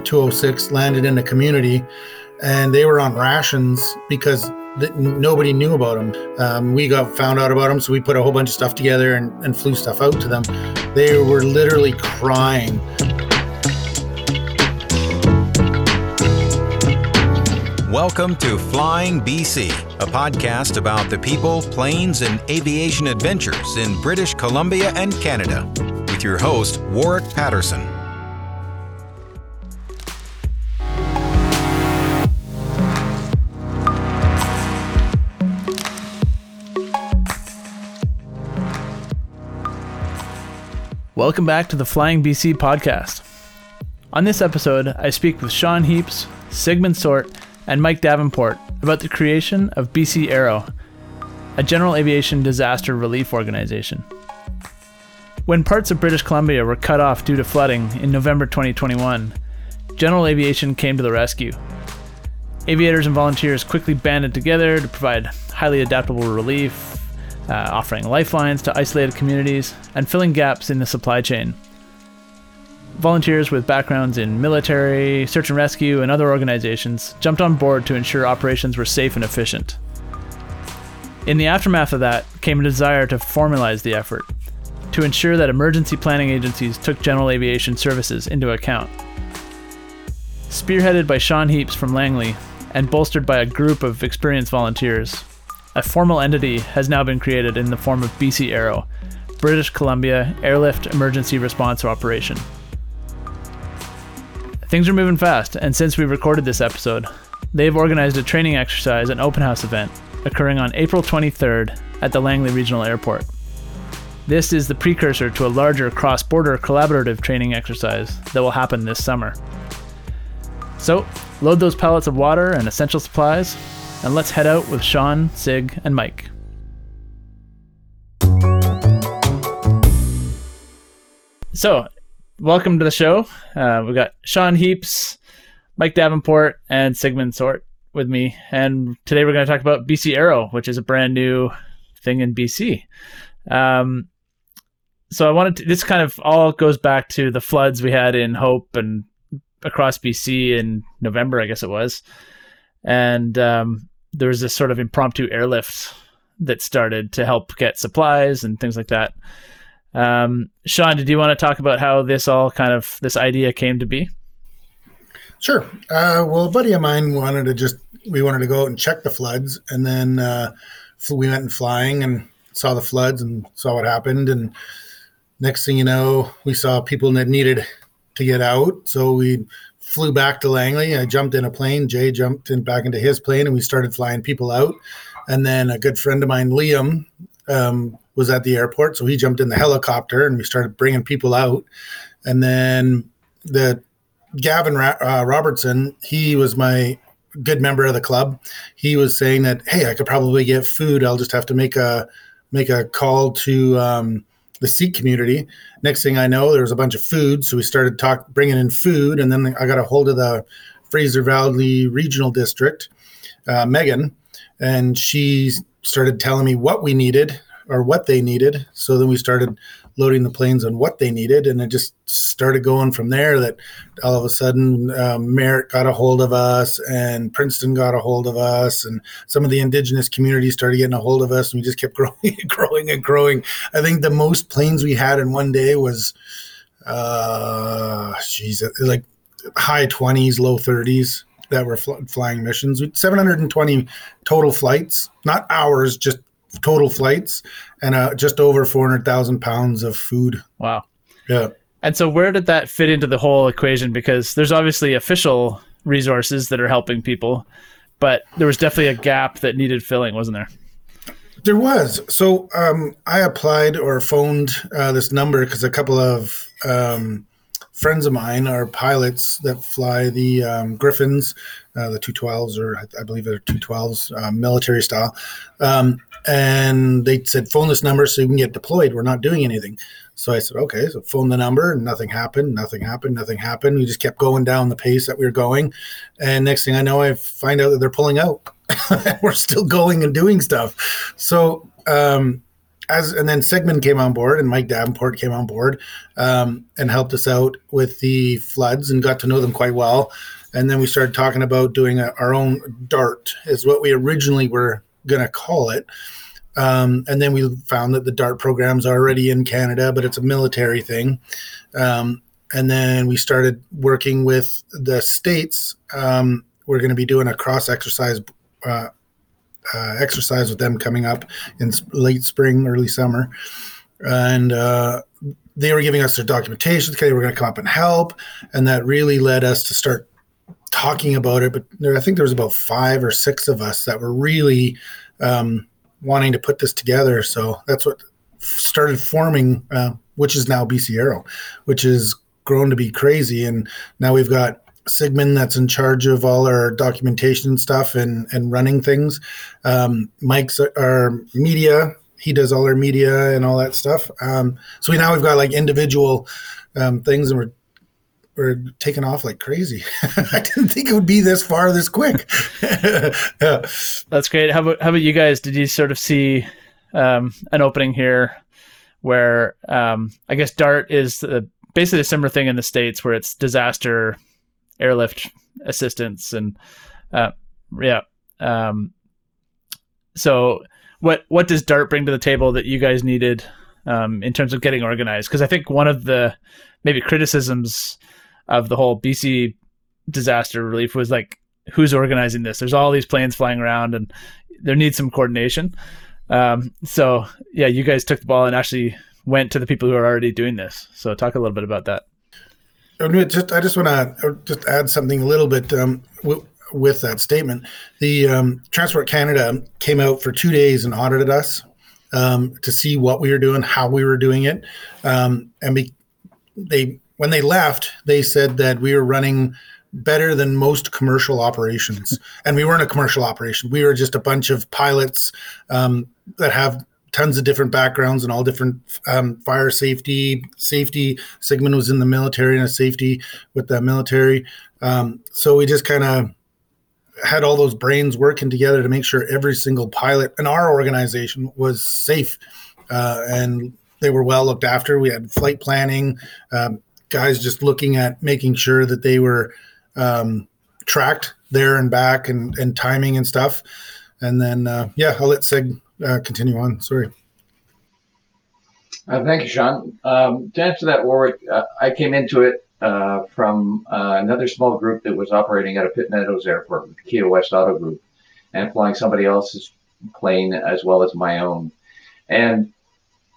Chapter 206 landed in the community, and they were on rations because th- nobody knew about them. Um, we got found out about them, so we put a whole bunch of stuff together and, and flew stuff out to them. They were literally crying. Welcome to Flying BC, a podcast about the people, planes, and aviation adventures in British Columbia and Canada, with your host, Warwick Patterson. Welcome back to the Flying BC podcast. On this episode, I speak with Sean Heaps, Sigmund Sort, and Mike Davenport about the creation of BC Aero, a general aviation disaster relief organization. When parts of British Columbia were cut off due to flooding in November 2021, General Aviation came to the rescue. Aviators and volunteers quickly banded together to provide highly adaptable relief, uh, offering lifelines to isolated communities and filling gaps in the supply chain. Volunteers with backgrounds in military, search and rescue, and other organizations jumped on board to ensure operations were safe and efficient. In the aftermath of that came a desire to formalize the effort, to ensure that emergency planning agencies took general aviation services into account. Spearheaded by Sean Heaps from Langley and bolstered by a group of experienced volunteers, a formal entity has now been created in the form of BC Aero, British Columbia Airlift Emergency Response Operation. Things are moving fast, and since we recorded this episode, they've organized a training exercise and open house event occurring on April 23rd at the Langley Regional Airport. This is the precursor to a larger cross border collaborative training exercise that will happen this summer. So, load those pallets of water and essential supplies, and let's head out with Sean, Sig, and Mike. So, welcome to the show. Uh, we've got Sean Heaps, Mike Davenport, and Sigmund Sort with me. And today we're going to talk about BC Aero, which is a brand new thing in BC. Um, so I wanted to, this kind of all goes back to the floods we had in Hope and across BC in November, I guess it was. And um, there was this sort of impromptu airlift that started to help get supplies and things like that. Um, Sean, did you want to talk about how this all kind of this idea came to be? Sure. Uh, well, a buddy of mine wanted to just we wanted to go out and check the floods, and then uh, we went and flying and saw the floods and saw what happened. And next thing you know, we saw people that needed to get out, so we flew back to Langley. I jumped in a plane. Jay jumped in back into his plane, and we started flying people out. And then a good friend of mine, Liam, um, was at the airport, so he jumped in the helicopter, and we started bringing people out. And then the Gavin uh, Robertson, he was my good member of the club. He was saying that, hey, I could probably get food. I'll just have to make a make a call to um, the Sikh community. Next thing I know, there was a bunch of food, so we started talk bringing in food, and then I got a hold of the Fraser Valley Regional District, uh, Megan, and she started telling me what we needed or what they needed. So then we started loading the planes on what they needed, and it just started going from there. That all of a sudden, um, Merritt got a hold of us, and Princeton got a hold of us, and some of the indigenous communities started getting a hold of us, and we just kept growing, and growing, and growing. I think the most planes we had in one day was, uh, geez, like high twenties, low thirties that were fl- flying missions. 720 total flights, not hours, just total flights, and uh, just over 400,000 pounds of food. Wow. Yeah. And so, where did that fit into the whole equation? Because there's obviously official resources that are helping people, but there was definitely a gap that needed filling, wasn't there? There was. So um, I applied or phoned uh, this number because a couple of um, friends of mine are pilots that fly the um, Griffons, uh, the 212s, or I, believe they're 212s, uh, military style. Um, and they said, phone this number so you can get deployed. We're not doing anything. So I said, okay. So phone the number, and nothing happened. Nothing happened. Nothing happened. We just kept going down the pace that we were going. And next thing I know, I find out that they're pulling out. we're still going and doing stuff. So um, as and then Sigmund came on board and Mike Davenport came on board um, and helped us out with the floods and got to know them quite well. And then we started talking about doing a, our own DART, is what we originally were going to call it. Um, and then we found that the DART program's already in Canada, but it's a military thing. Um, and then we started working with the states. Um, we're going to be doing a cross exercise uh, uh, exercise with them coming up in late spring, early summer, and uh, they were giving us their documentation. They were going to come up and help, and that really led us to start talking about it. But there, I think there was about five or six of us that were really um, wanting to put this together. So that's what started forming, uh, which is now BC Aero, which has grown to be crazy. And now we've got Sigmund that's in charge of all our documentation stuff and and running things. Um, Mike's our media. He does all our media and all that stuff. Um, so we now we've got like individual um, things, and we're we're taking off like crazy. I didn't think it would be this far this quick. yeah. That's great. How about how about you guys? Did you sort of see um, an opening here where um, I guess Dart is the, basically a similar thing in the states where it's disaster airlift assistance and uh, yeah. Um, so what what does Dart bring to the table that you guys needed um, in terms of getting organized? Because I think one of the maybe criticisms of the whole BC disaster relief was like, who's organizing this? There's all these planes flying around, and there needs some coordination. Um, so yeah, you guys took the ball and actually went to the people who are already doing this. So talk a little bit about that. Just, I just want to uh, just add something a little bit um, w- with that statement. The um, Transport Canada came out for two days and audited us um, to see what we were doing, how we were doing it, um, and they when they left, they said that we were running better than most commercial operations, and we weren't a commercial operation. We were just a bunch of pilots um, that have tons of different backgrounds and all different um, fire safety safety. Sigmund was in the military and a safety with the military. Um, so we just kind of had all those brains working together to make sure every single pilot in our organization was safe uh, and they were well looked after. We had flight planning um, guys just looking at making sure that they were um, tracked there and back and, and timing and stuff. And then uh, yeah i'll let Sig uh, continue on. Sorry. Uh, thank you, Sean. Um, to answer that, Warwick, uh, I came into it uh, from uh, another small group that was operating at a Pitt Meadows airport with the Kia West Auto Group and flying somebody else's plane as well as my own. And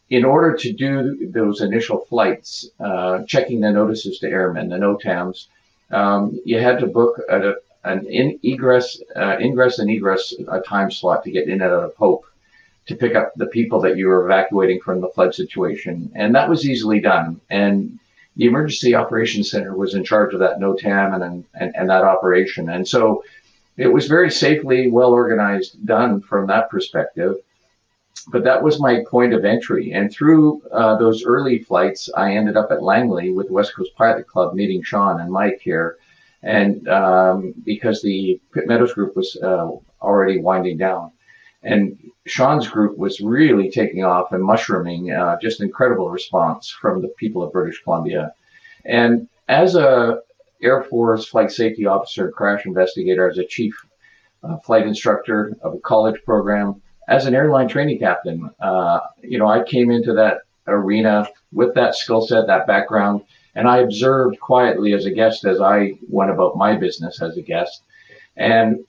in order to do those initial flights, uh, checking the notices to airmen, the NOTAMs, um, you had to book a, an in egress, uh, ingress and egress a time slot to get in and out of Hope to pick up the people that you were evacuating from the flood situation. And that was easily done. And the Emergency Operations Center was in charge of that NOTAM and, and, and that operation. And so it was very safely, well organized, done from that perspective. But that was my point of entry. And through uh, those early flights, I ended up at Langley with West Coast Pilot Club, meeting Sean and Mike here. And um, because the Pitt Meadows group was uh, already winding down. And Sean's group was really taking off and mushrooming, uh, just incredible response from the people of British Columbia. And as a Air Force flight safety officer, crash investigator, as a chief uh, flight instructor of a college program, as an airline training captain, uh, you know, I came into that arena with that skill set, that background, and I observed quietly as a guest as I went about my business as a guest. And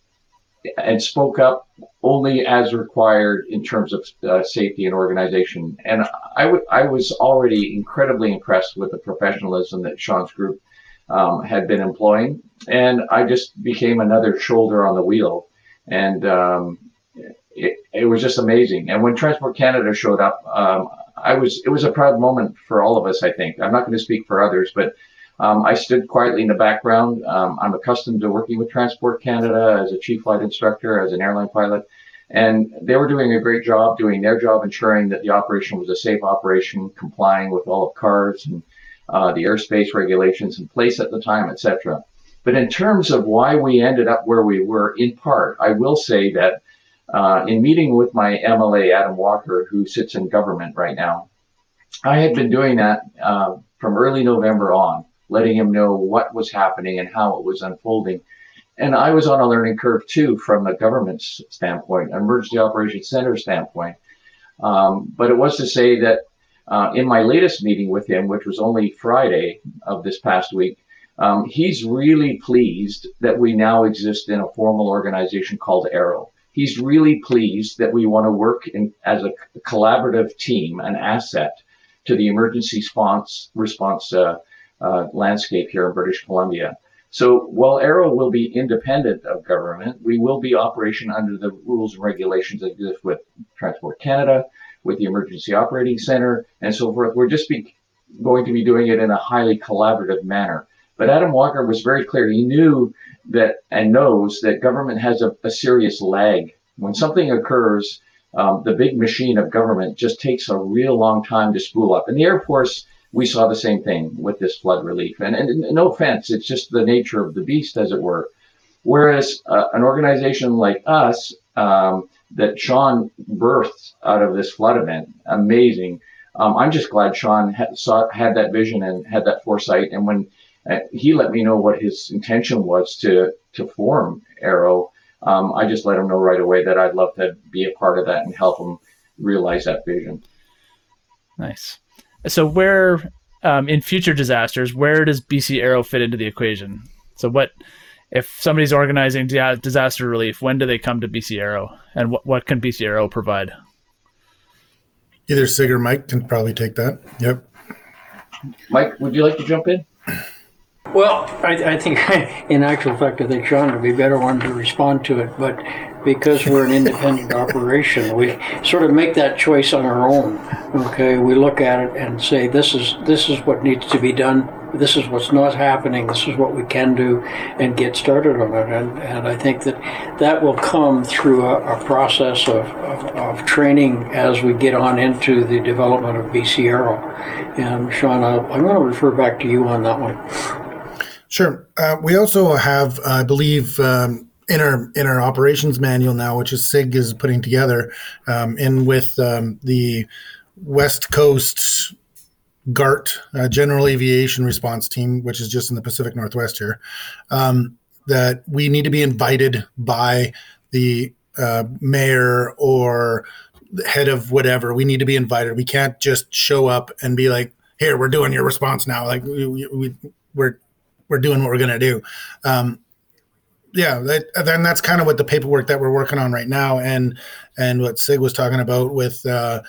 and spoke up only as required in terms of uh, safety and organization. And I, w- I was already incredibly impressed with the professionalism that Sean's group um, had been employing. And I just became another shoulder on the wheel. And um, it, it, was just amazing. And when Transport Canada showed up, um, I was it was a proud moment for all of us. I think I'm not going to speak for others, but um, I stood quietly in the background. Um, I'm accustomed to working with Transport Canada as a chief flight instructor, as an airline pilot, and they were doing a great job doing their job, ensuring that the operation was a safe operation, complying with all of CARS and uh, the airspace regulations in place at the time, etc. But in terms of why we ended up where we were, in part, I will say that uh, in meeting with my MLA, Adam Walker, who sits in government right now, I had been doing that uh, from early November on, letting him know what was happening and how it was unfolding. And I was on a learning curve too, from a government standpoint, emergency operations center standpoint. Um, but it was to say that uh, in my latest meeting with him, which was only Friday of this past week, um, he's really pleased that we now exist in a formal organization called Aero. He's really pleased that we want to work in, as a collaborative team, an asset to the emergency response, response uh, uh, landscape here in British Columbia. So while Aero will be independent of government, we will be operation under the rules and regulations that exist with Transport Canada, with the Emergency Operating Center, and so forth. We're just be, going to be doing it in a highly collaborative manner. But Adam Walker was very clear. He knew that and knows that government has a, a serious lag. When something occurs, um, the big machine of government just takes a real long time to spool up. And the Air Force we saw the same thing with this flood relief. And, and, and no offense, it's just the nature of the beast, as it were. Whereas uh, an organization like us, um, that Sean birthed out of this flood event, amazing. Um, I'm just glad Sean had, saw, had that vision and had that foresight. And when uh, he let me know what his intention was to to form Aero, um, I just let him know right away that I'd love to be a part of that and help him realize that vision. Nice. So where um, in future disasters, where does BC Aero fit into the equation? So what if somebody's organizing disaster relief? When do they come to BC Aero, and what what can BC Aero provide? Either Sig or Mike can probably take that. Yep. Mike, would you like to jump in? Well, I, I, think, in actual fact, I think Sean would be better one to respond to it. But because we're an independent operation, we sort of make that choice on our own. Okay, we look at it and say, this is this is what needs to be done. This is what's not happening. This is what we can do, and get started on it. And, and I think that that will come through a, a process of, of, of, training as we get on into the development of BC Aero. And Sean, i I'm going to refer back to you on that one. Sure. Uh, we also have, I believe, um, in our in our operations manual now, which is SIG is putting together, um, in with um, the West Coast GART uh, General Aviation Response Team, which is just in the Pacific Northwest here, um, that we need to be invited by the uh, mayor or head of whatever. We need to be invited. We can't just show up and be like, "Here, we're doing your response now." Like we, we we're we're doing what we're to do. Um, yeah, that, then that's kind of what the paperwork that we're working on right now, and and what Sig was talking about with uh,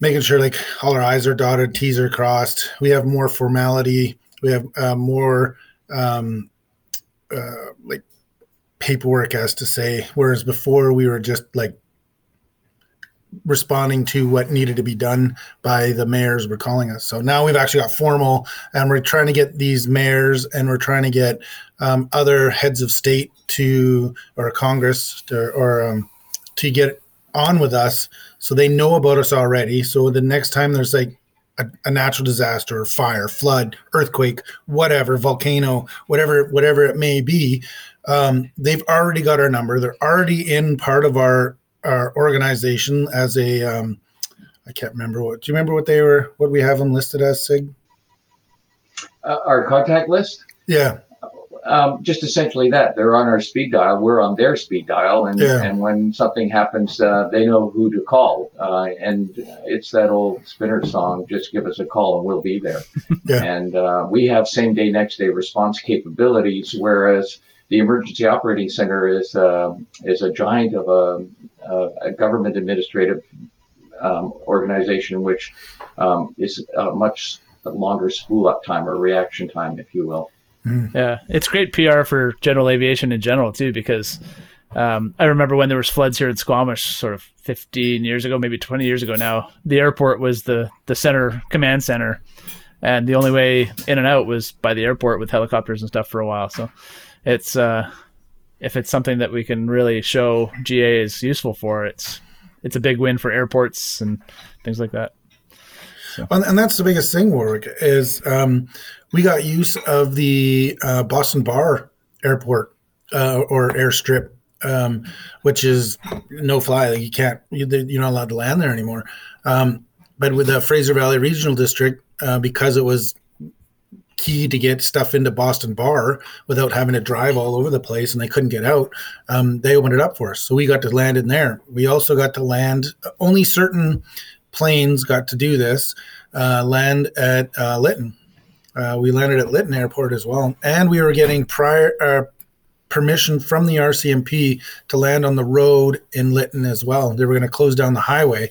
making sure like all our I's are dotted, T's are crossed. We have more formality. We have uh, more um, uh, like paperwork as to say, whereas before we were just like responding to what needed to be done by the mayors were calling us. So now we've actually got formal, and we're trying to get these mayors and we're trying to get um, other heads of state to or Congress to, or um, to get on with us, so they know about us already. So the next time there's like a, a natural disaster, fire, flood, earthquake, whatever, volcano, whatever, whatever it may be, um, they've already got our number. They're already in part of our our organization as a um, I can't remember what. Do you remember what they were? What we have them listed as, Sig? Uh, our contact list. Yeah. Um, just essentially that they're on our speed dial. We're on their speed dial, and yeah. and when something happens, uh, they know who to call. Uh, and it's that old Spinner song: "Just give us a call, and we'll be there." yeah. And uh, we have same day, next day response capabilities, whereas the Emergency Operating Center is uh, is a giant of a, a, a government administrative um, organization, which um, is a much longer spool up time or reaction time, if you will. Hmm. Yeah, it's great PR for general aviation in general too, because um, I remember when there was floods here in Squamish, sort of 15 years ago, maybe 20 years ago now. The airport was the the center command center, and the only way in and out was by the airport with helicopters and stuff for a while. So it's uh, if it's something that we can really show GA is useful for, it's it's a big win for airports and things like that. So. And that's the biggest thing, Warwick, is um, we got use of the uh, Boston Bar Airport uh, or airstrip um, which is no fly. Like you can't, you're not allowed to land there anymore. Um, but with the Fraser Valley Regional District, uh, because it was key to get stuff into Boston Bar without having to drive all over the place and they couldn't get out, um, they opened it up for us. So we got to land in there. We also got to land, only certain planes got to do this, uh, land at uh, Lytton. Uh, we landed at Lytton Airport as well. And we were getting prior uh, permission from the RCMP to land on the road in Lytton as well. They were going to close down the highway,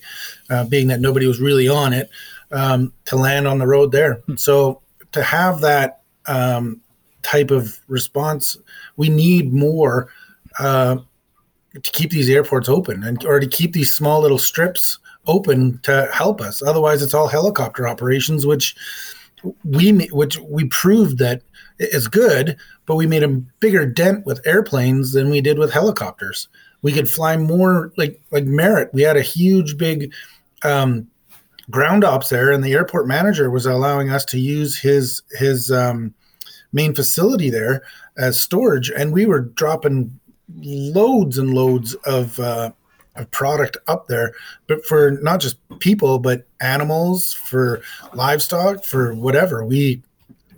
uh, being that nobody was really on it, um, to land on the road there. So to have that um, type of response, we need more uh, to keep these airports open and or to keep these small little strips open to help us. Otherwise, it's all helicopter operations, which we which we proved that is good, but we made a bigger dent with airplanes than we did with helicopters. We could fly more like like Merritt. We had a huge big um, ground ops there, and the airport manager was allowing us to use his his um, main facility there as storage, and we were dropping loads and loads of uh, of product up there, but for not just people, but animals, for livestock, for whatever we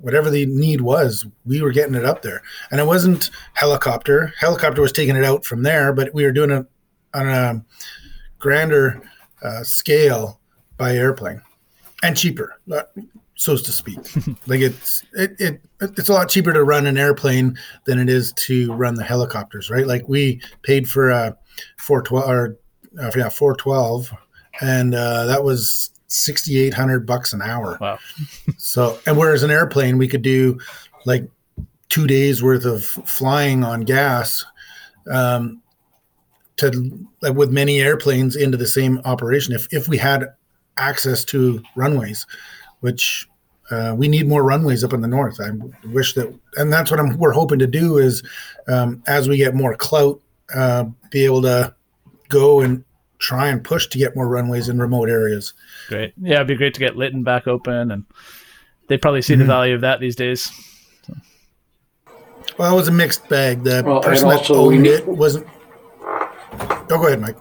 whatever the need was, we were getting it up there. And it wasn't helicopter. Helicopter was taking it out from there, but we were doing it on a grander uh, scale by airplane and cheaper, uh, so to speak. like it's it, it it's a lot cheaper to run an airplane than it is to run the helicopters, right? Like we paid for a 412 or uh, yeah 412, and uh, that was 6,800 bucks an hour. Wow. so and whereas an airplane we could do like two days worth of flying on gas. Um, to with many airplanes into the same operation if if we had access to runways, which uh, we need more runways up in the north. I wish that, and that's what I'm, we're hoping to do is um, as we get more clout, uh, be able to go and try and push to get more runways in remote areas. Great. Yeah, it'd be great to get Lytton back open, and they probably see mm-hmm. the value of that these days. So. Well, it was a mixed bag. The well, person that owned need- it wasn't. Oh, go ahead, Mike.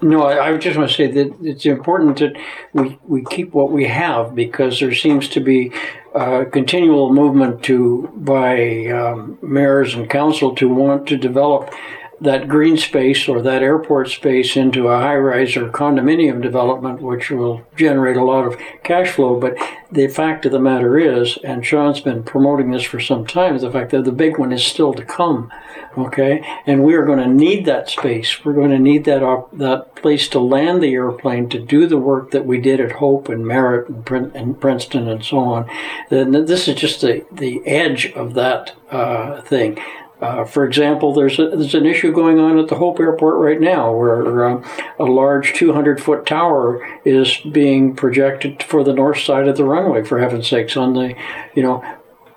No, I, I just want to say that it's important that we, we keep what we have because there seems to be a continual movement to by um, mayors and council to want to develop that green space or that airport space into a high rise or condominium development, which will generate a lot of cash flow. But the fact of the matter is, and Sean's been promoting this for some time, the fact that the big one is still to come. Okay, and we are going to need that space. We're going to need that op- that place to land the airplane to do the work that we did at Hope and Merritt and, Prin- and Princeton and so on. And this is just the the edge of that uh, thing. Uh, for example, there's a, there's an issue going on at the Hope Airport right now where uh, a large 200 foot tower is being projected for the north side of the runway. For heaven's sakes, on the you know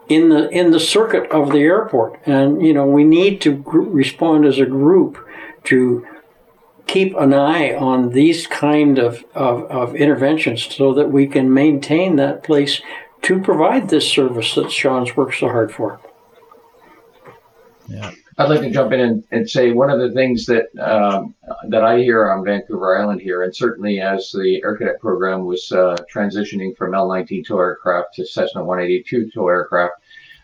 in the in the circuit of the airport, and you know we need to gr- respond as a group to keep an eye on these kind of, of, of interventions so that we can maintain that place to provide this service that Sean's worked so hard for. Yeah. I'd like to jump in and, and say one of the things that um, that I hear on Vancouver Island here, and certainly as the Air Cadet program was uh, transitioning from L-19 tow aircraft to Cessna 182 tow aircraft,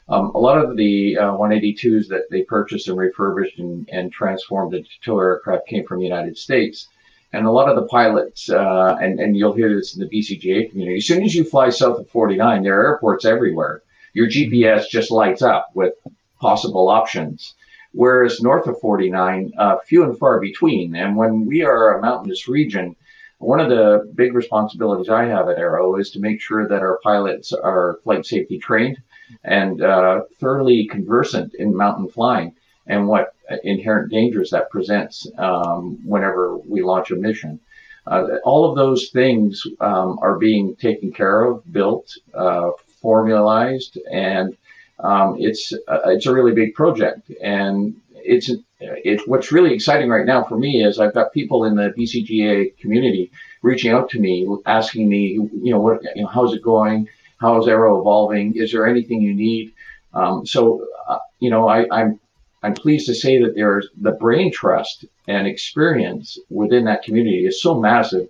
um, a lot of the uh, 182s that they purchased and refurbished and, and transformed into tow aircraft came from the United States. And a lot of the pilots, uh, and, and you'll hear this in the BCGA community, as soon as you fly south of 49, there are airports everywhere. Your GPS just lights up with possible options. Whereas north of 49, uh, few and far between. And when we are a mountainous region, one of the big responsibilities I have at Aero is to make sure that our pilots are flight safety trained and uh, thoroughly conversant in mountain flying and what inherent dangers that presents um, whenever we launch a mission. Uh, all of those things um, are being taken care of, built, uh, formalized, and um, it's it's a really big project, and it's it's what's really exciting right now for me is I've got people in the BCGA community reaching out to me, asking me, you know, what, you know, how's it going? How is Aero evolving? Is there anything you need? Um, so, uh, you know, I, I'm I'm pleased to say that there's the brain trust and experience within that community is so massive.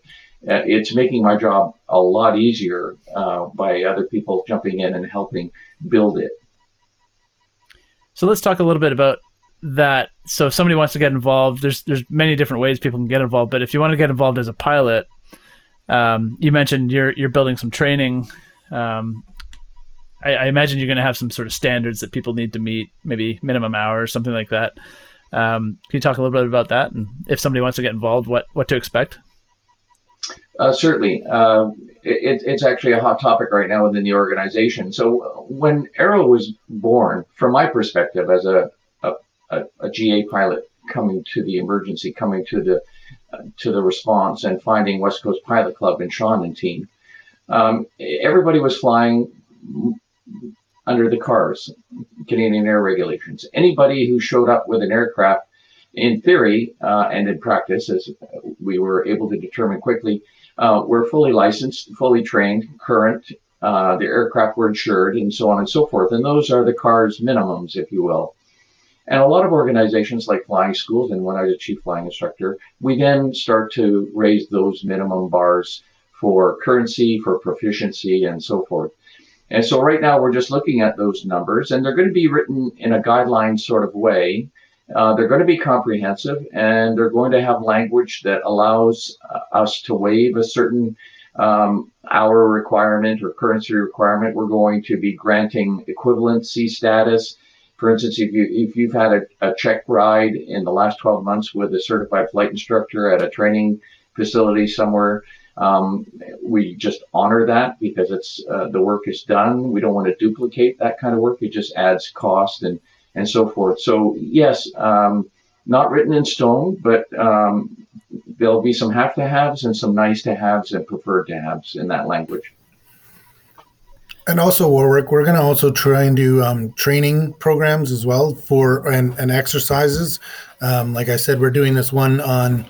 Uh, it's making my job a lot easier uh, by other people jumping in and helping build it. So let's talk a little bit about that. So if somebody wants to get involved, there's there's many different ways people can get involved. But if you want to get involved as a pilot, um, you mentioned you're you're building some training. Um, I, I, imagine you're going to have some sort of standards that people need to meet, maybe minimum hours, something like that. Um, can you talk a little bit about that, and if somebody wants to get involved, what what to expect? Uh, certainly, uh, it, it's actually a hot topic right now within the organization. So when Aero was born, from my perspective as a a, a, a GA pilot coming to the emergency, coming to the to the response, and finding West Coast Pilot Club and Sean and team, um, everybody was flying under the CARS, Canadian Air Regulations. Anybody who showed up with an aircraft, in theory uh, and in practice, as we were able to determine quickly, uh, were fully licensed, fully trained, current. Uh, the aircraft were insured, and so on and so forth. And those are the CARS minimums, if you will. And a lot of organizations like flying schools, and when I was a chief flying instructor, we then start to raise those minimum bars for currency, for proficiency, and so forth. And so right now we're just looking at those numbers and they're going to be written in a guideline sort of way. Uh, they're going to be comprehensive and they're going to have language that allows uh, us to waive a certain um, hour requirement or currency requirement. We're going to be granting equivalency status. For instance, if you if you've had a, a check ride in the last 12 months with a certified flight instructor at a training facility somewhere, um, we just honor that because it's uh, the work is done. We don't want to duplicate that kind of work. It just adds cost and and so forth. So yes, um, not written in stone, but um, there'll be some have to haves and some nice to haves and preferred to haves in that language. And also, Warwick, we're going to also try and do um, training programs as well for and, and exercises. Um, like I said, we're doing this one on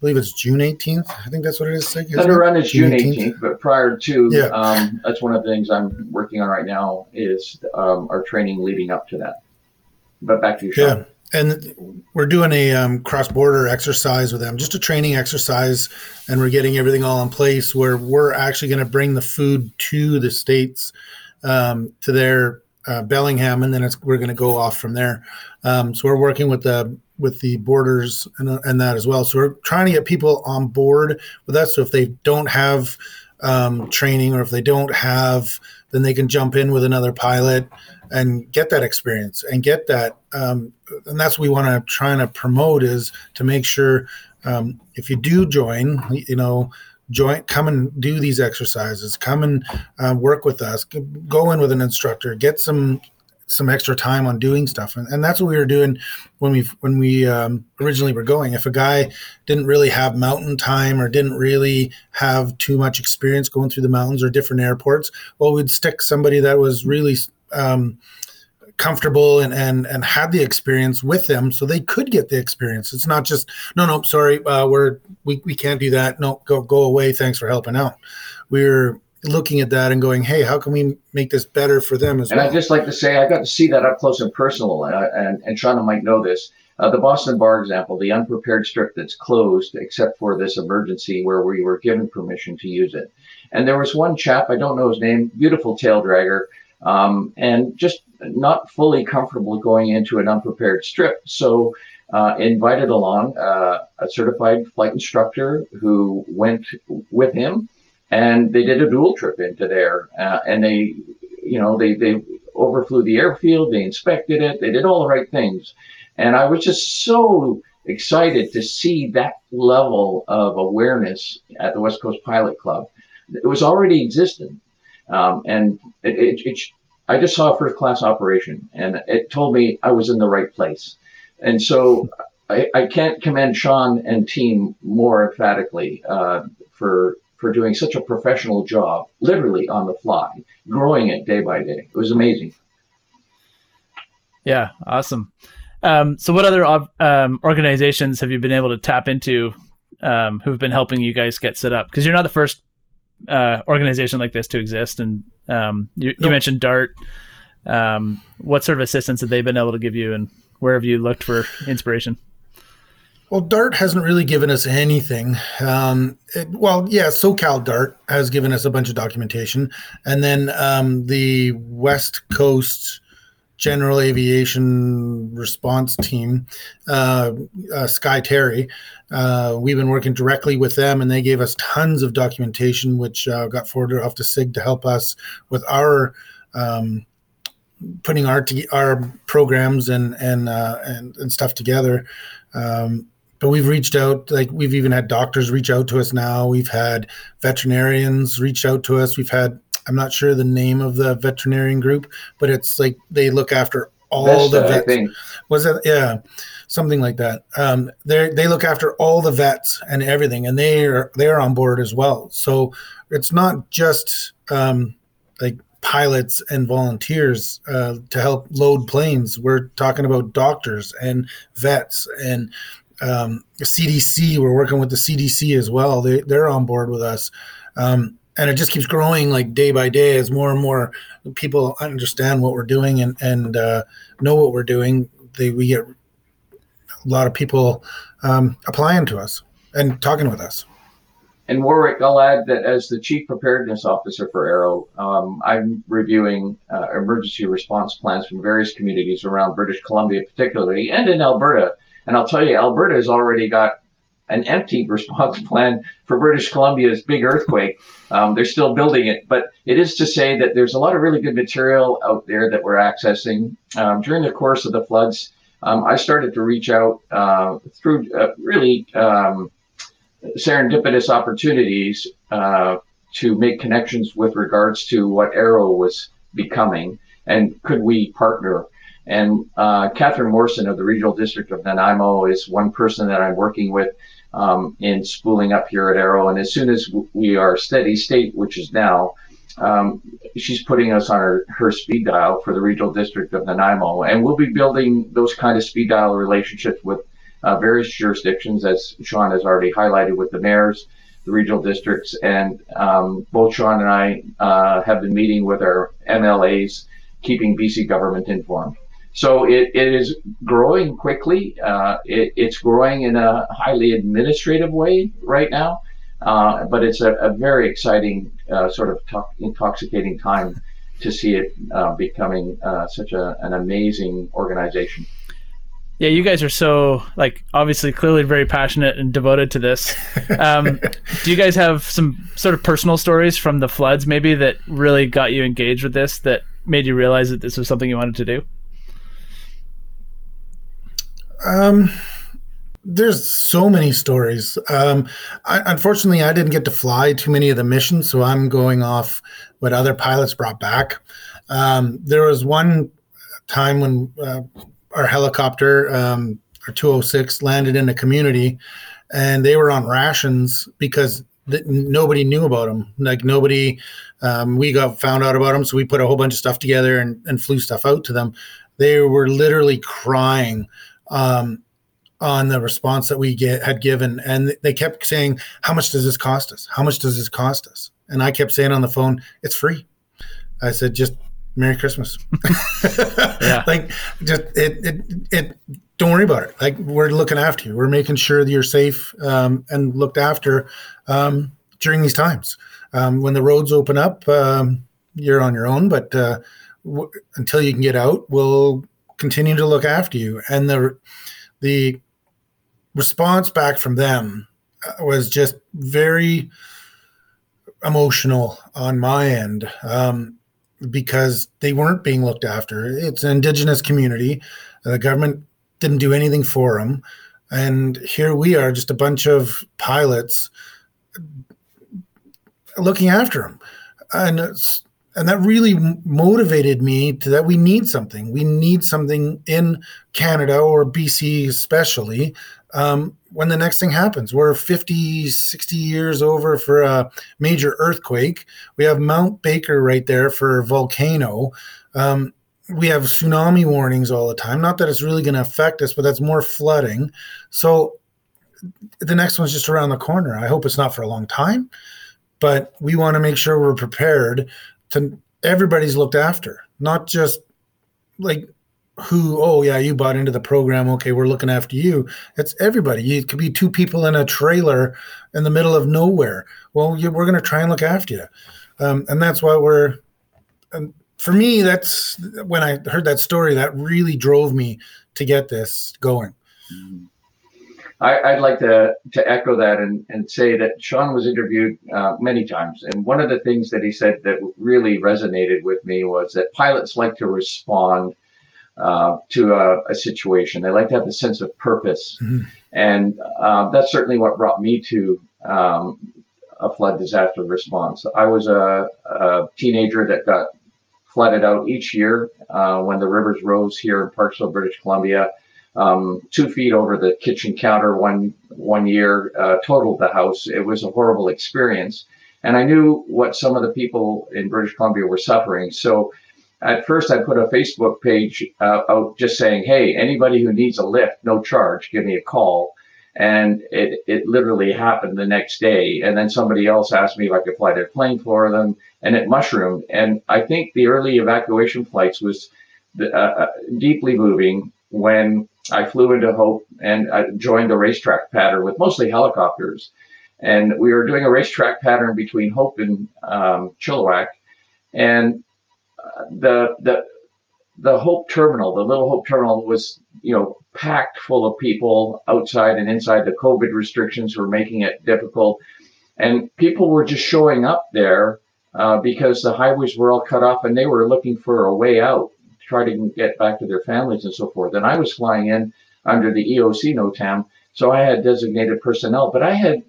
I believe it's June 18th. I think that's what it is. Thunder Run is June 18th, 18th, but prior to, yeah. um, that's one of the things I'm working on right now is um, our training leading up to that. But back to you. Yeah. And we're doing a um, cross border exercise with them, just a training exercise. And we're getting everything all in place where we're actually going to bring the food to the States, um, to their uh, Bellingham, and then we're going to go off from there. Um, so we're working with the with the borders and, and that as well. So we're trying to get people on board with that. So if they don't have um, training or if they don't have, then they can jump in with another pilot and get that experience and get that. Um, and that's what we want to try and promote is to make sure um, if you do join, you know, join, come and do these exercises, come and uh, work with us, go in with an instructor, get some some extra time on doing stuff. And, and that's what we were doing when we when we um, originally were going. If a guy didn't really have mountain time or didn't really have too much experience going through the mountains or different airports well we'd stick somebody that was really um, comfortable and, and and had the experience with them so they could get the experience. It's not just no no sorry uh, we're we, we can't do that. No go go away. Thanks for helping out. We're looking at that and going, "Hey, how can we make this better for them as and well?" And I just like to say, I got to see that up close and personal, and and, and Shauna might know this. Uh, the Boston Bar example, the unprepared strip that's closed except for this emergency where we were given permission to use it. And there was one chap, I don't know his name, beautiful tail dragger, um, and just not fully comfortable going into an unprepared strip. So uh, invited along uh, a certified flight instructor who went with him and they did a dual trip into there, uh, and they, you know, they they overflew the airfield, they inspected it, they did all the right things, and I was just so excited to see that level of awareness at the West Coast Pilot Club. It was already existing, um, and it, it, it, I just saw a first class operation, and it told me I was in the right place, and so. I, I can't commend Sean and team more emphatically uh, for for doing such a professional job, literally on the fly, growing it day by day. It was amazing. Yeah, awesome. Um, so, what other um, organizations have you been able to tap into um, who've been helping you guys get set up? Because you're not the first uh, organization like this to exist, and um, you, nope. mentioned Dart. Um, what sort of assistance have they been able to give you, and Where have you looked for inspiration? Well, Dart hasn't really given us anything. Um, it, well, yeah, SoCal Dart has given us a bunch of documentation, and then um, the West Coast General Aviation Response Team, uh, uh, Sky Terry. Uh, we've been working directly with them, and they gave us tons of documentation, which uh, got forwarded off to SIG to help us with our um, putting our our programs and and uh, and, and stuff together. Um, but we've reached out like we've even had doctors reach out to us now. We've had veterinarians reach out to us. We've had i'm not sure the name of the veterinarian group but it's like they look after all Vesta, the I vets. think. was that yeah something like that. Um they they look after all the vets and everything and they are they're on board as well. So it's not just um like pilots and volunteers uh, to help load planes. We're talking about doctors and vets and um, CDC. We're working with the CDC as well. They they're on board with us, um, and it just keeps growing like day by day as more and more people understand what we're doing and and uh, know what we're doing. They we get a lot of people um, applying to us and talking with us. And Warwick, I'll add that as the chief preparedness officer for Aero, um, I'm reviewing uh, emergency response plans from various communities around British Columbia, particularly, and in Alberta. And I'll tell you, Alberta has already got an empty response plan for British Columbia's big earthquake. Um, they're still building it, but it is to say that there's a lot of really good material out there that we're accessing. Um, during the course of the floods, um, I started to reach out uh, through uh, really um, serendipitous opportunities uh, to make connections with regards to what Aero was becoming and could we partner and uh, Catherine Morrison of the Regional District of Nanaimo is one person that I'm working with um, in spooling up here at Aero. And as soon as we are steady state, which is now, um, she's putting us on her, her speed dial for the Regional District of Nanaimo. And we'll be building those kind of speed dial relationships with uh, various jurisdictions, as Sean has already highlighted with the mayors, the regional districts, and um, both Sean and I uh, have been meeting with our MLAs, keeping BC government informed. So it, it is growing quickly. Uh, it, it's growing in a highly administrative way right now, uh, but it's a, a very exciting, uh, sort of to- intoxicating time to see it uh, becoming uh, such a, an amazing organization. Yeah, you guys are so like obviously clearly very passionate and devoted to this. Um, do you guys have some sort of personal stories from the floods maybe that really got you engaged with this that made you realize that this was something you wanted to do? Um, there's so many stories. Um, I, unfortunately, I didn't get to fly too many of the missions, so I'm going off what other pilots brought back. Um, there was one time when uh, our helicopter, um, our 206, landed in a community, and they were on rations because th- nobody knew about them. Like nobody, um, we got found out about them, so we put a whole bunch of stuff together and, and flew stuff out to them. They were literally crying um, on the response that we get had given, and they kept saying, "How much does this cost us? How much does this cost us?" And I kept saying on the phone, "It's free." I said, "Just Merry Christmas." Yeah. like just it, it it don't worry about it. Like we're looking after you. We're making sure that you're safe um, and looked after um, during these times. Um, when the roads open up, um, you're on your own, but uh, w- until you can get out, we'll continue to look after you. And the the response back from them uh, was just very emotional on my end um, because they weren't being looked after. It's an indigenous community. The government didn't do anything for them. And here we are, just a bunch of pilots looking after them. And it's, and that really motivated me to that we need something. We need something in Canada or BC, especially um, when the next thing happens. We're 50, 60 years over for a major earthquake. We have Mount Baker right there for volcano. Um, we have tsunami warnings all the time. Not that it's really going to affect us, but that's more flooding. So the next one's just around the corner. I hope it's not for a long time, but we want to make sure we're prepared to everybody's looked after, not just like who, oh, yeah, you bought into the program. Okay, we're looking after you. It's everybody. It could be two people in a trailer in the middle of nowhere. Well, you, we're going to try and look after you. Um, and that's why we're, and for me, that's when I heard that story, that really drove me to get this going. I, would like to, to echo that and, and say that Sean was interviewed uh, many times. And one of the things that he said that really resonated with me was that pilots like to respond uh, to a, a, situation. They like to have a sense of purpose. Mm-hmm. And uh, that's certainly what brought me to um, a flood disaster response. I was a, a, teenager that got flooded out each year uh, when the rivers rose here in Parksville, British Columbia. Um, two feet over the kitchen counter one one year uh, totaled the house. It was a horrible experience, and I knew what some of the people in British Columbia were suffering. So at first I put a Facebook page uh, out just saying, hey, anybody who needs a lift, no charge, give me a call. And it, it literally happened the next day. And then somebody else asked me if I could fly their plane for them, and it mushroomed. And I think the early evacuation flights was uh, uh, deeply moving when I flew into Hope and I joined the racetrack pattern with mostly helicopters. And we were doing a racetrack pattern between Hope and um, Chilliwack. And the the the Hope Terminal, the Little Hope Terminal, was you know packed full of people outside and inside. The COVID restrictions were making it difficult, and people were just showing up there uh, because the highways were all cut off, and they were looking for a way out, try to get back to their families and so forth. And I was flying in under the EOC NOTAM, so I had designated personnel, but I had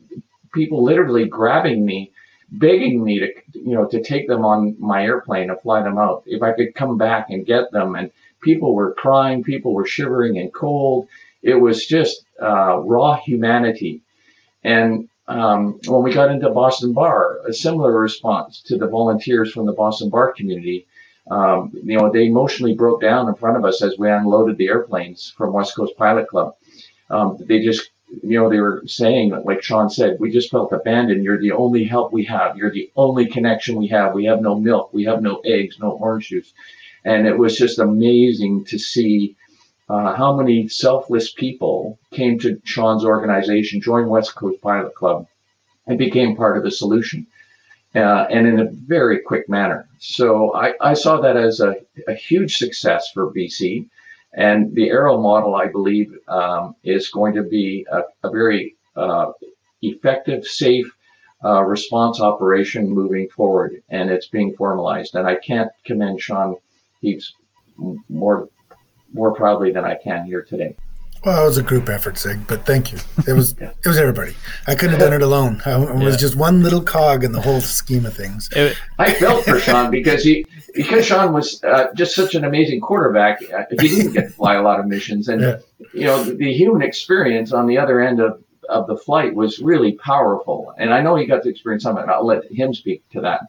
people literally grabbing me begging me to you know to take them on my airplane and fly them out. If i could come back and get them and people were crying people were shivering and cold. It was just uh, raw humanity. And um, when we got into boston bar a similar response to the volunteers from the boston bar community um, you know they emotionally broke down in front of us as we unloaded the airplanes from west coast pilot club um, they just you know, they were saying, like Sean said, we just felt abandoned. You're the only help we have. You're the only connection we have. We have no milk. We have no eggs, no orange juice. And it was just amazing to see uh, how many selfless people came to Sean's organization, joined West Coast Pilot Club, and became part of the solution. Uh, and in a very quick manner. So I, I saw that as a, a huge success for BC. And the Aero model, I believe, um, is going to be a, a very uh, effective, safe uh, response operation moving forward, and it's being formalized. And I can't commend Sean Heaps more more proudly than I can here today. Well, it was a group effort, Sig, but thank you. It was yeah. it was everybody. I couldn't have done it alone. I, it was yeah. just one little cog in the whole scheme of things. I felt for Sean because he because Sean was uh, just such an amazing quarterback. Uh, he didn't get to fly a lot of missions, and yeah. you know the, the, human experience on the other end of of the flight was really powerful. And I know he got to experience some of it. I'll let him speak to that.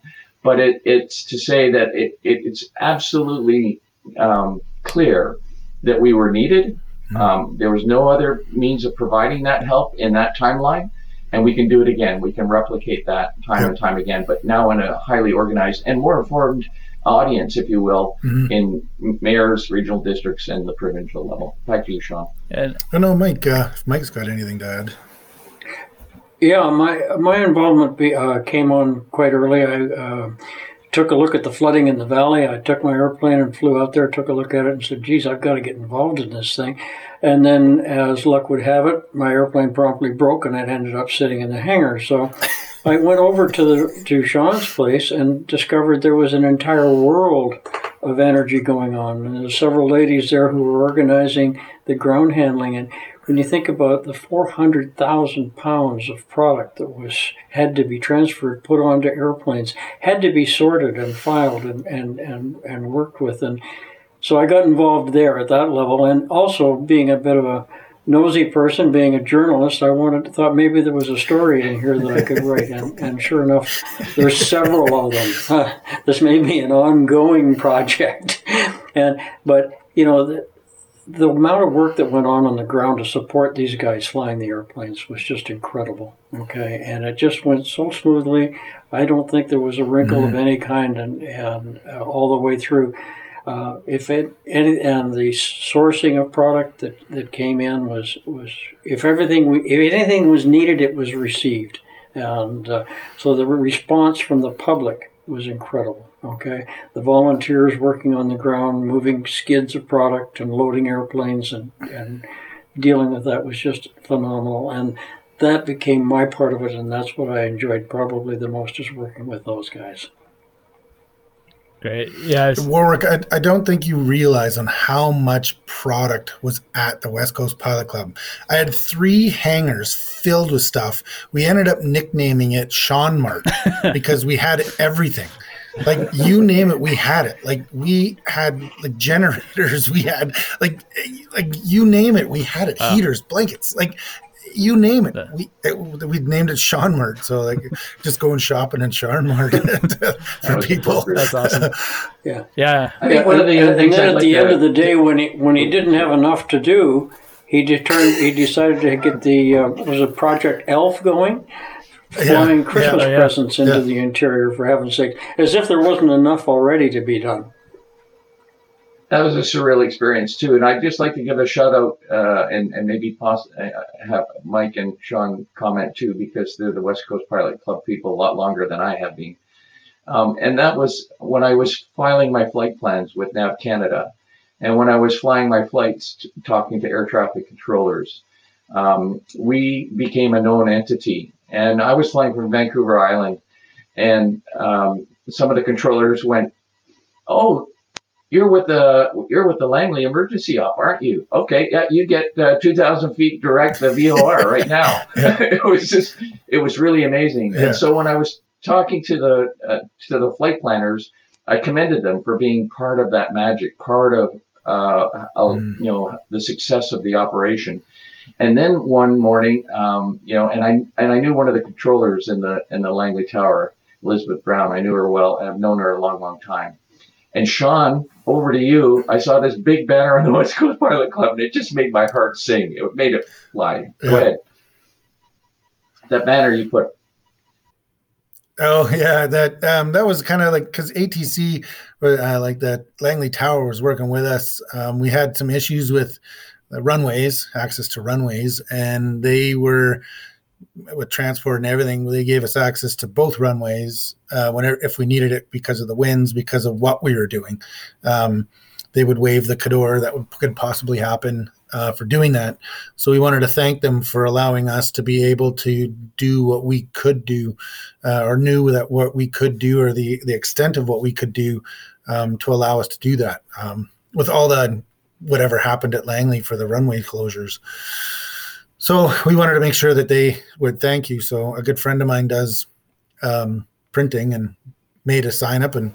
But it, it's to say that it, it it's absolutely um, clear that we were needed. Um, there was no other means of providing that help in that timeline, and we can do it again. We can replicate that time and time again, but now in a highly organized and more informed audience, if you will, mm-hmm. in mayors, regional districts, and the provincial level. Back to you, Sean. And I know Mike. Uh, if Mike's got anything to add. Yeah, my my involvement be, uh, came on quite early. I uh, took a look at the flooding in the valley. I took my airplane and flew out there, took a look at it, and said, geez, I've got to get involved in this thing. And then, as luck would have it, my airplane promptly broke and it ended up sitting in the hangar. So I went over to, the, to Sean's place and discovered there was an entire world of energy going on. And there's several ladies there who were organizing the ground handling. And when you think about the 400,000 pounds of product that was had to be transferred, put onto airplanes, had to be sorted and filed and, and, and, and worked with. And so I got involved there at that level. And also being a bit of a nosy person, being a journalist, I wanted thought maybe there was a story in here that I could write. And, and sure enough, there's several of them. this may be an ongoing project. and but you know, the, the amount of work that went on on the ground to support these guys flying the airplanes was just incredible. Okay, and it just went so smoothly. I don't think there was a wrinkle mm-hmm. of any kind, and, and uh, all the way through. Uh, if it any, and the sourcing of product that, that came in was was if everything we, if anything was needed, it was received, and uh, so the response from the public was incredible. Okay, the volunteers working on the ground, moving skids of product and loading airplanes and and dealing with that was just phenomenal, and that became my part of it, and that's what I enjoyed probably the most is working with those guys. Great. Yeah. Warwick, I, I don't think you realize on how much product was at the West Coast Pilot Club. I had three hangars filled with stuff. We ended up nicknaming it Sean Mart because we had everything. Like you name it, we had it. Like we had like generators, we had like like you name it, we had it. Heaters, blankets, like you name it. We it, we named it Sean Mart. So like just going shopping in Sean Mart for people. That's awesome. Yeah. Yeah. I think one of the and, other things and then at like the to- end of the day, when he when he didn't have enough to do, he determined he decided to get the uh, was a Project Elf going, flying Yeah, Christmas yeah, yeah. presents into Yeah. the interior for heaven's sake, as if there wasn't enough already to be done. that was a surreal experience too. And I'd just like to give a shout out uh, and and maybe poss- uh, have Mike and Sean comment too because they're the West Coast Pilot Club people a lot longer than I have been. Um, and that was when I was filing my flight plans with Nav Canada, and when I was flying my flights, t- talking to air traffic controllers, um, we became a known entity. And I was flying from Vancouver Island, and um, some of the controllers went, "Oh, you're with the you're with the Langley Emergency Op, aren't you? Okay, yeah, you get uh, two thousand feet direct the VOR right now. it was just it was really amazing. Yeah. And so when I was talking to the uh, to the flight planners, I commended them for being part of that magic, part of uh, Mm. you know the success of the operation. And then one morning, um, you know, and I and I knew one of the controllers in the in the Langley Tower, Elizabeth Brown. I knew her well, I've known her a long, long time. And Sean, over to you. I saw this big banner on the West Coast Pilot Club, and it just made my heart sing. It made it fly. Go ahead. That banner you put. Oh yeah, that um, that was kind of like because ATC, uh, like that Langley Tower was working with us. Um, we had some issues with runways, access to runways, and they were with transport and everything. They gave us access to both runways uh, whenever if we needed it because of the winds, because of what we were doing. Um, they would waive the Cador that would, could possibly happen uh, for doing that. So we wanted to thank them for allowing us to be able to do what we could do, uh, or knew that what we could do, or the the extent of what we could do, um, to allow us to do that. Um, with all the whatever happened at Langley for the runway closures. So we wanted to make sure that they would thank you. So a good friend of mine does um, printing and made a sign up and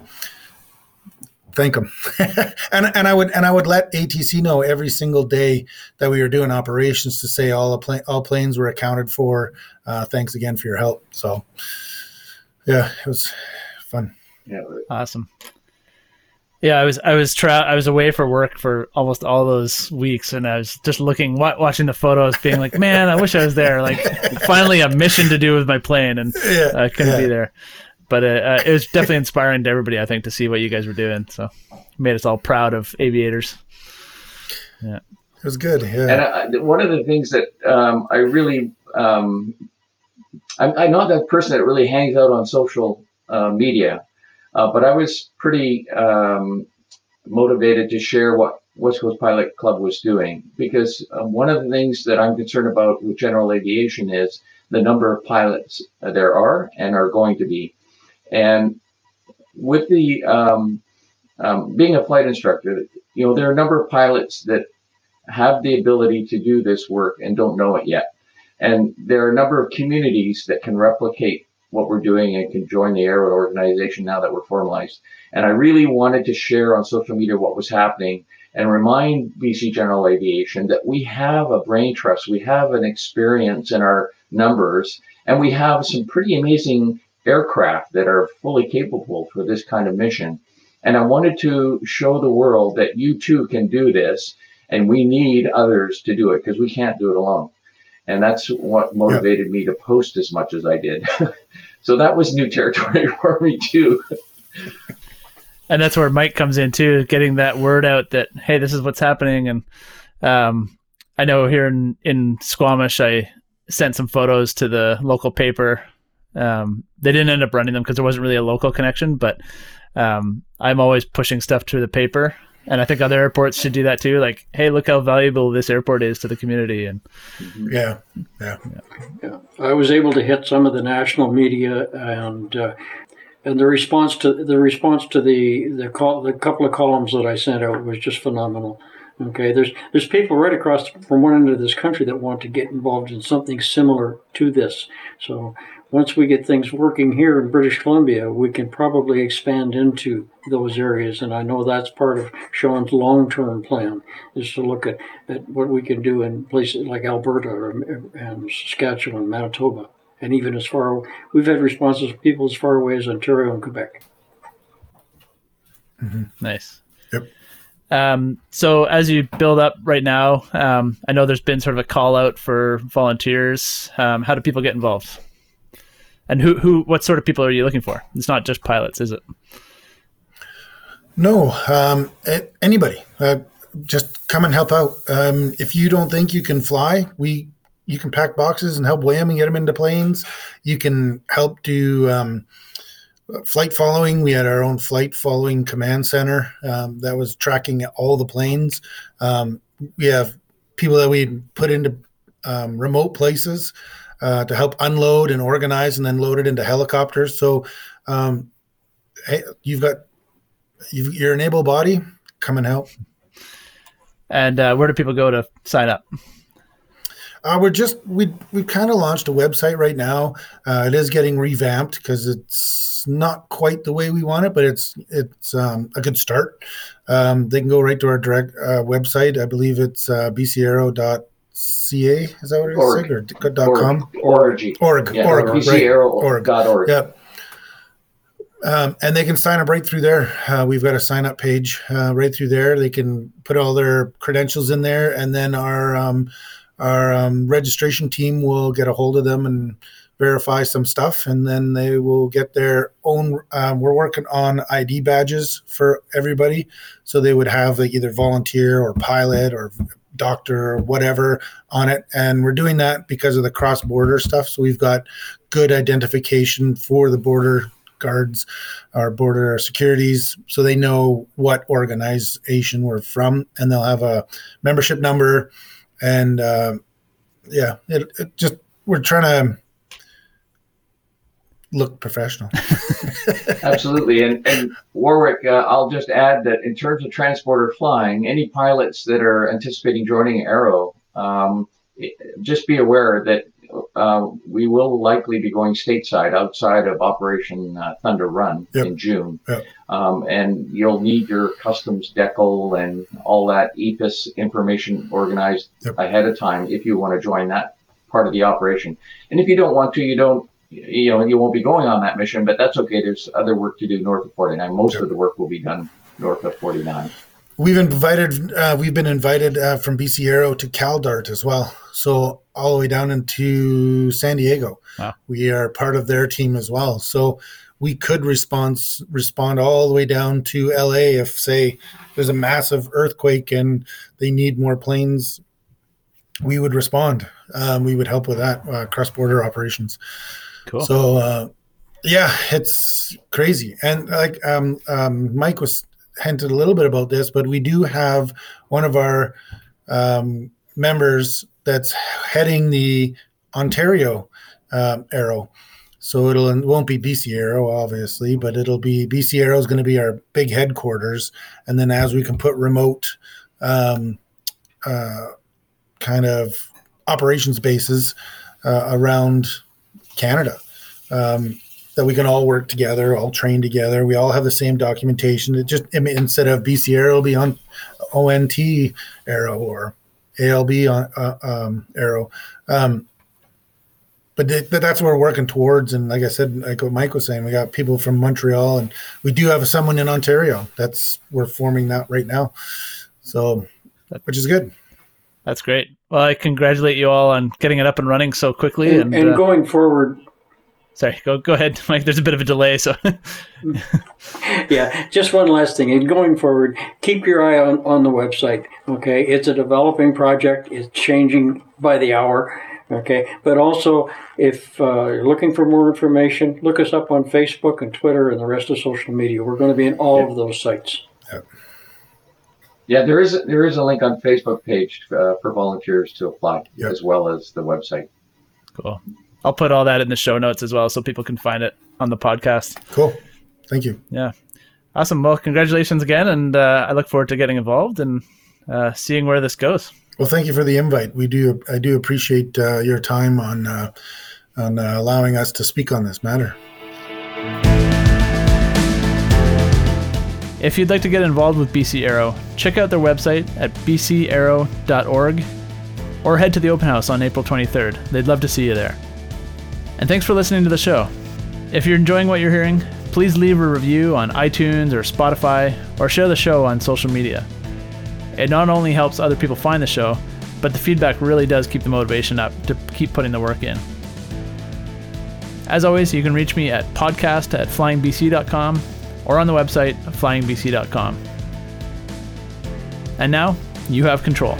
thank them. and and I would and I would let ATC know every single day that we were doing operations to say all the pla- all planes were accounted for. Uh, thanks again for your help. So yeah, it was fun. Yeah, Awesome. Yeah, I was I was tra- I was away for work for almost all those weeks, and I was just looking, wa- watching the photos, being like, "Man, I wish I was there!" Like, finally, a mission to do with my plane, and Yeah, I couldn't yeah. be there. But uh, uh, it was definitely inspiring to everybody, I think, to see what you guys were doing. So, made us all proud of aviators. Yeah, it was good. And Yeah, I, one of the things that um, I really, um, I'm, I'm not that person that really hangs out on social uh, media, uh, but I was pretty um, motivated to share what West Coast Pilot Club was doing because uh, one of the things that I'm concerned about with general aviation is the number of pilots there are and are going to be. And with the um, um, being a flight instructor, you know, there are a number of pilots that have the ability to do this work and don't know it yet. And there are a number of communities that can replicate what we're doing and can join the Aero organization now that we're formalized. And I really wanted to share on social media what was happening and remind BC General Aviation that we have a brain trust, we have an experience in our numbers, and we have some pretty amazing aircraft that are fully capable for this kind of mission. And I wanted to show the world that you too can do this and we need others to do it because we can't do it alone. And that's what motivated me to post as much as I did. so that was new territory for me too. and that's where Mike comes in too, getting that word out that hey, this is what's happening. And um, I know here in in Squamish, I sent some photos to the local paper. Um, they didn't end up running them because there wasn't really a local connection, but um, I'm always pushing stuff to the paper, and I think other airports should do that too. Like, hey, look how valuable this airport is to the community, and Yeah, yeah. Yeah. I was able to hit some of the national media and uh, and the response to the response to the the call the couple of columns that I sent out was just phenomenal. Okay, there's there's people right across from one end of this country that want to get involved in something similar to this. So once we get things working here in British Columbia, we can probably expand into those areas. And I know that's part of Sean's long-term plan is to look at, at what we can do in places like Alberta or, and Saskatchewan, Manitoba, and even as far we've had responses from people as far away as Ontario and Quebec. Mm-hmm. nice. Yep. Um, so as you build up right now, um, I know there's been sort of a call out for volunteers. Um, how do people get involved? And who, who, what sort of people are you looking for? It's not just pilots, is it? No, um, anybody. Uh, just come and help out. Um, if you don't think you can fly, we you can pack boxes and help them and get them into planes. You can help do um, flight following. We had our own flight following command center um, that was tracking all the planes. Um, we have people that we put into um, remote places uh, to help unload and organize, and then load it into helicopters. So, um, hey, you've got you you're an able body. Come and help. And uh, where do people go to sign up? Uh, we're just we we kind of launched a website right now. Uh, it is getting revamped because it's not quite the way we want it, but it's it's um, a good start. Um, they can go right to our direct uh, website. I believe it's uh, bcaero.ca. Is that what it is? Org. Or dot com? Org. Org. Yeah, Org. Right. Org. BCAero.org. Yep. Um, and they can sign up right through there. Uh, we've got a sign up page uh, right through there. They can put all their credentials in there, and then our um, our um, registration team will get a hold of them and verify some stuff, and then they will get their own. Um, we're working on ID badges for everybody, so they would have like either volunteer or pilot or doctor or whatever on it, and we're doing that because of the cross border stuff. So we've got good identification for the border guards, our border securities, so they know what organization we're from, and they'll have a membership number, and uh, yeah, it, it just we're trying to look professional. Absolutely. And, and Warwick, uh, I'll just add that in terms of transporter flying, any pilots that are anticipating joining Aero, um, just be aware that uh, we will likely be going stateside outside of Operation uh, Thunder Run Yep. in June. Yep. Um, and you'll need your customs decal and all that eAPIS information organized Yep. ahead of time if you want to join that part of the operation. And if you don't want to, you don't you know, you won't be going on that mission, but that's okay. There's other work to do north of 49. Most of the work will be done north of 49. We've invited, uh, we've been invited uh, from BC Aero to CalDART as well. So all the way down into San Diego, Wow. we are part of their team as well. So we could respond respond all the way down to LA if, say, there's a massive earthquake and they need more planes. We would respond. Um, we would help with that uh, cross border operations. Cool. So uh, yeah, it's crazy. And like um, um, Mike was hinted a little bit about this, but we do have one of our um, members that's heading the Ontario um, Aero. So it'll it won't be BC Aero, obviously, but it'll be BC Aero is going to be our big headquarters, and then as we can put remote um, uh, kind of operations bases uh, around Canada. Um, that we can all work together, all train together. We all have the same documentation. It just I mean, instead of BC Aero, it'll be on ONT Aero or ALB on uh, um, Aero. Um, but, th- but that's what we're working towards. And like I said, like what Mike was saying, we got people from Montreal, and we do have someone in Ontario. That's we're forming that right now. So, which is good. That's great. Well, I congratulate you all on getting it up and running so quickly. And, And, and uh, going forward, Sorry, go go ahead, Mike. There's a bit of a delay, so yeah, just one last thing. And going forward, keep your eye on, on the website. Okay, it's a developing project. It's changing by the hour. Okay, but also if uh, you're looking for more information, look us up on Facebook and Twitter and the rest of social media. We're going to be in all of those sites. Yeah, there is a, there is a link on Facebook page uh, for volunteers to apply, Yep. as well as the website. cool. I'll put all that in the show notes as well, so people can find it on the podcast. Cool. Thank you. Yeah, awesome. Well, congratulations again, and uh, I look forward to getting involved and uh, seeing where this goes. Well, thank you for the invite. We do. I do appreciate uh, your time on uh, on uh, allowing us to speak on this matter. If you'd like to get involved with BC Aero, check out their website at bcaero.org or head to the open house on April 23rd. They'd love to see you there. And thanks for listening to the show. If you're enjoying what you're hearing, please leave a review on iTunes or Spotify or share the show on social media. It not only helps other people find the show, but the feedback really does keep the motivation up to keep putting the work in. As always, you can reach me at podcast at flyingbc.com or on the website flyingbc.com. And now, you have control.